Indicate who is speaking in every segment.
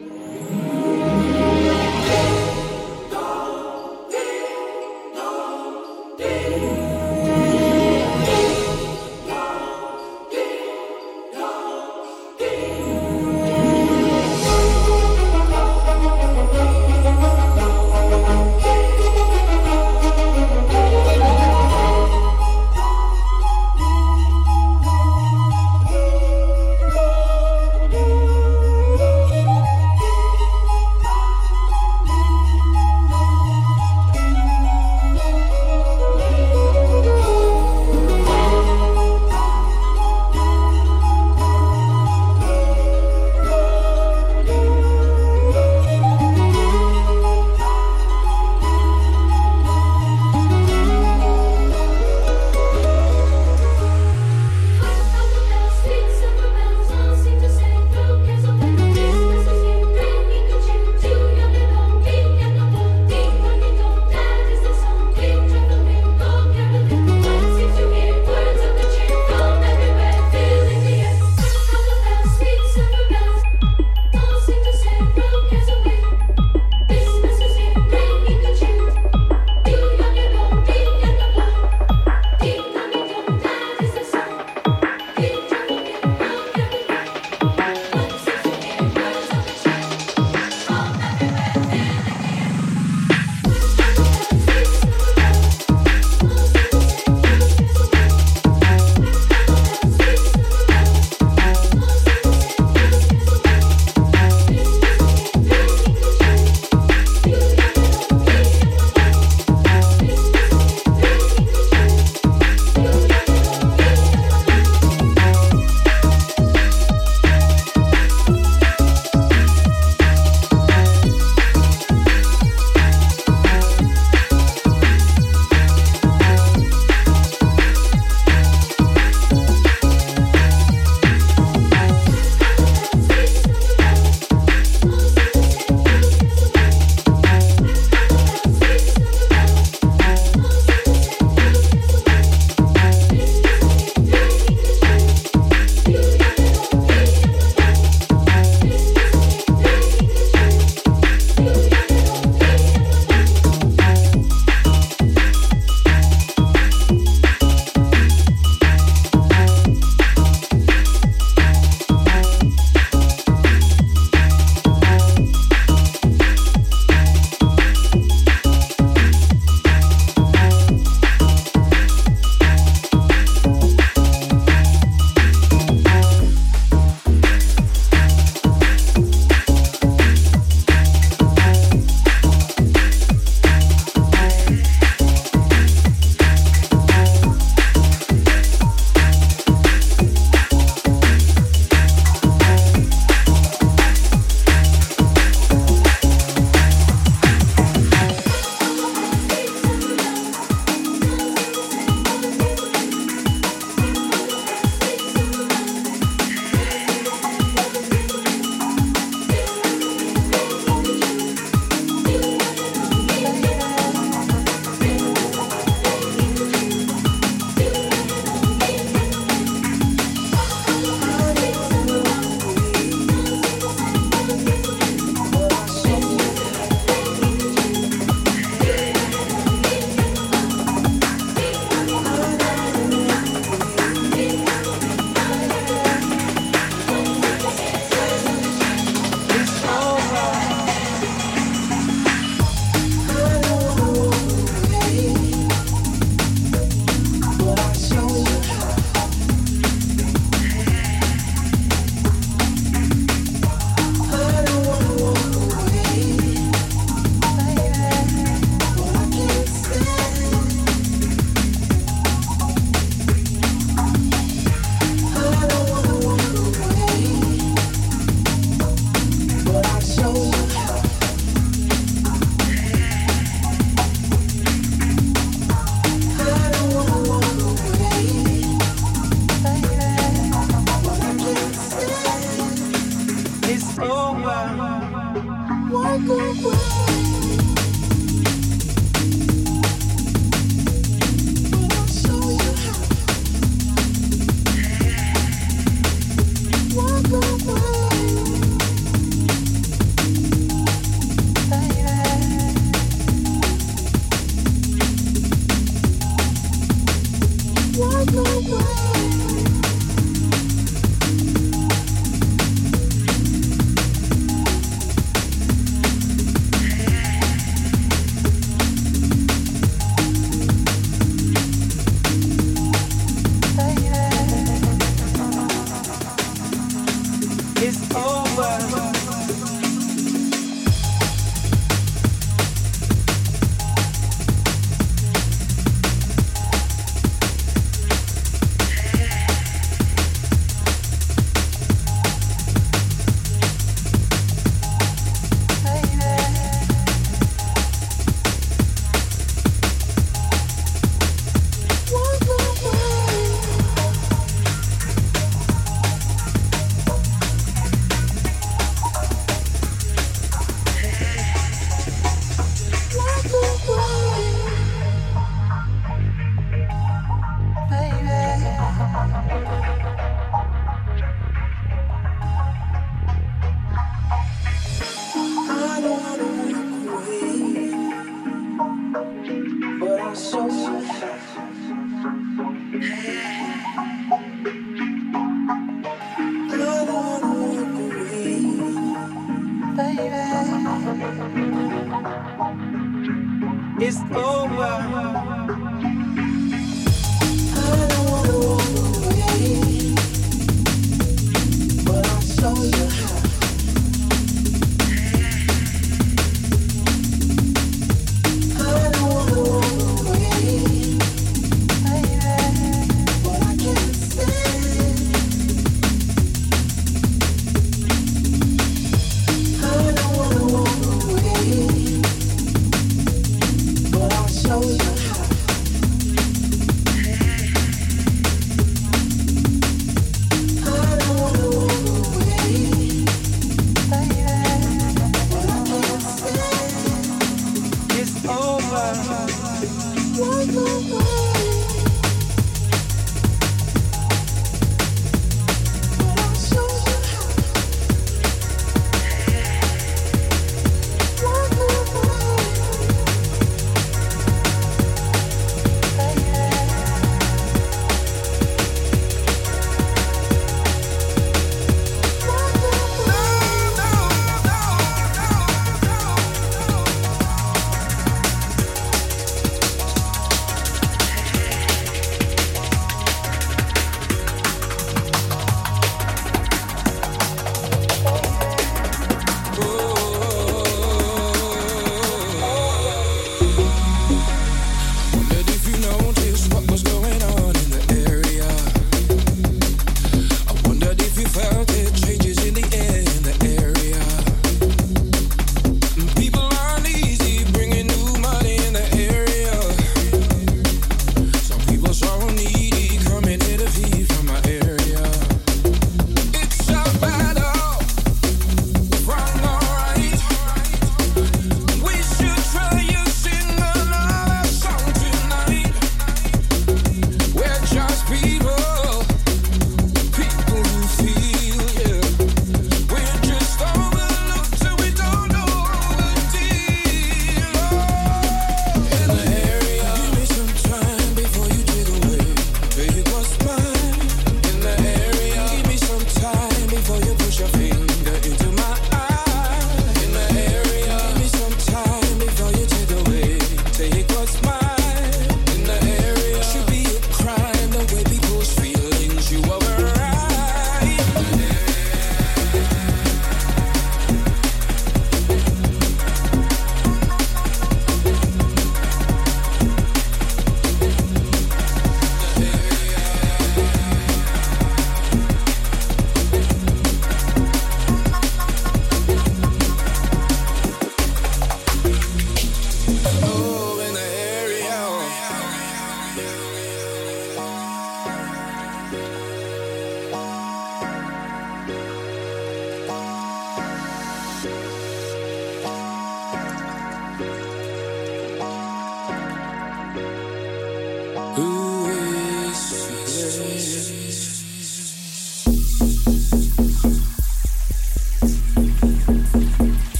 Speaker 1: Yeah.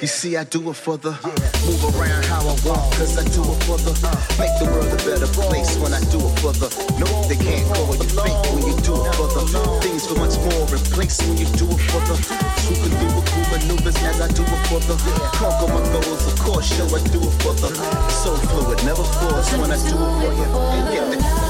Speaker 1: You see, I do it for the move around how I want, cause I do it for the make the world a better place when I do it for the no, they can't call you fake when you do it for the things for much more in place when you do it for the who can do it cool maneuvers as I do it for the conquer my goals, of course, sure I do it for the so fluid, never force when I do it for you. And get the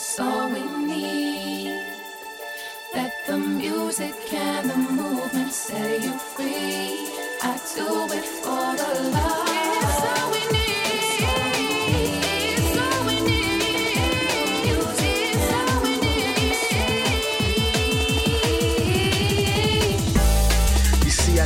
Speaker 2: is all we need. Let the music and the movement set you free. I do it for the love. It's all we need.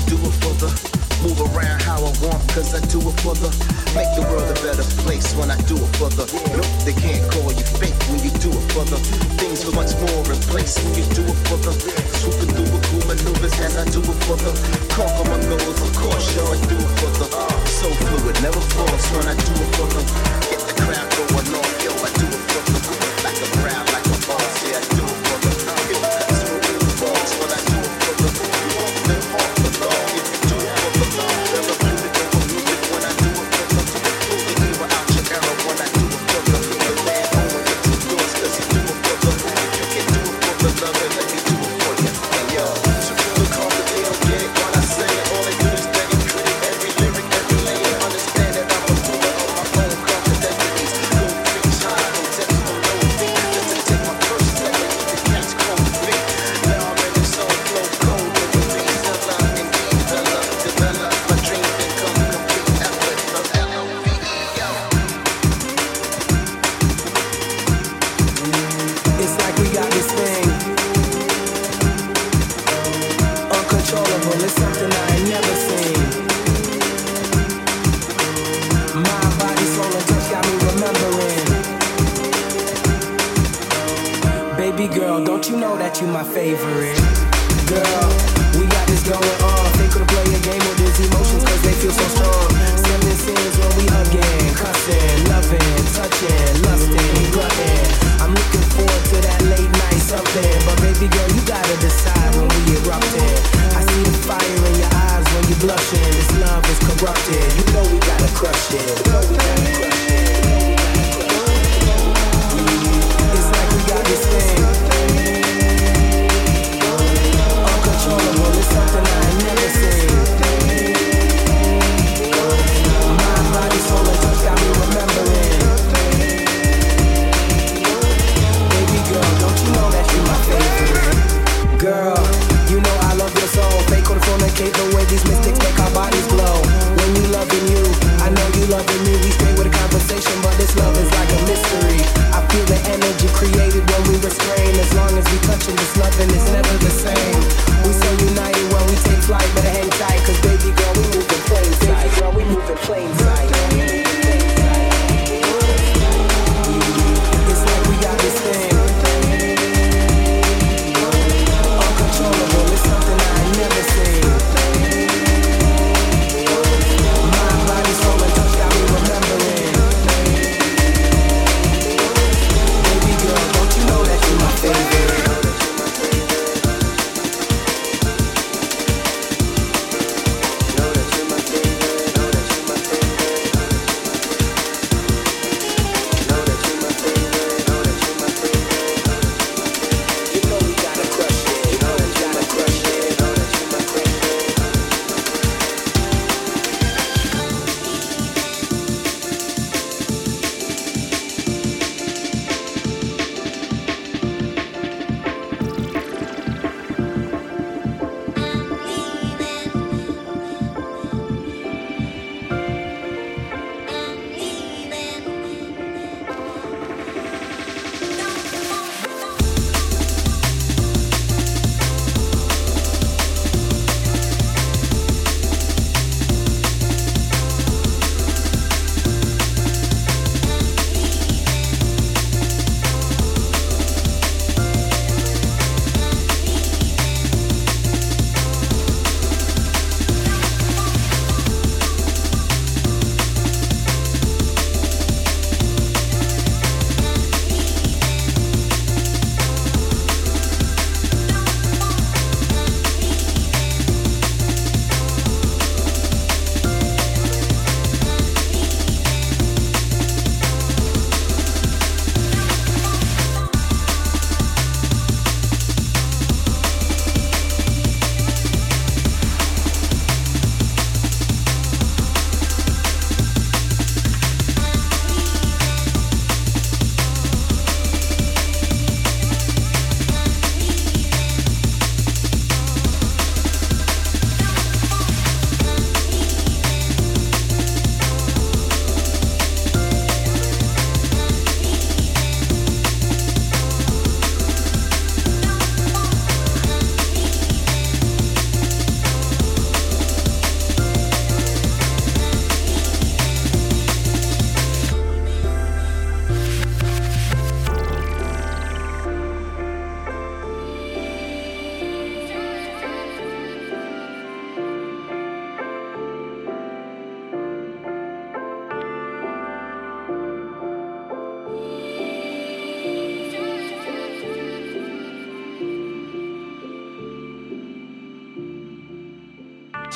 Speaker 1: Do it for the Move around how I want, cause I do it for the Make the world a better place when I do it for the. Nope, they can't call you fake when you do it for the. Things were much more in place when you do it for the. Swooping through with cool maneuvers and I do it for the. Call my goals, of course, sure I do it for the. So fluid, never false when I do it for the. Get the crowd going off, yo, I do it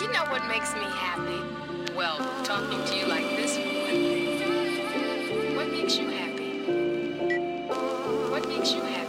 Speaker 3: You know what makes me happy? Well, talking to you like this for one thing. What makes you
Speaker 4: happy? What makes you happy?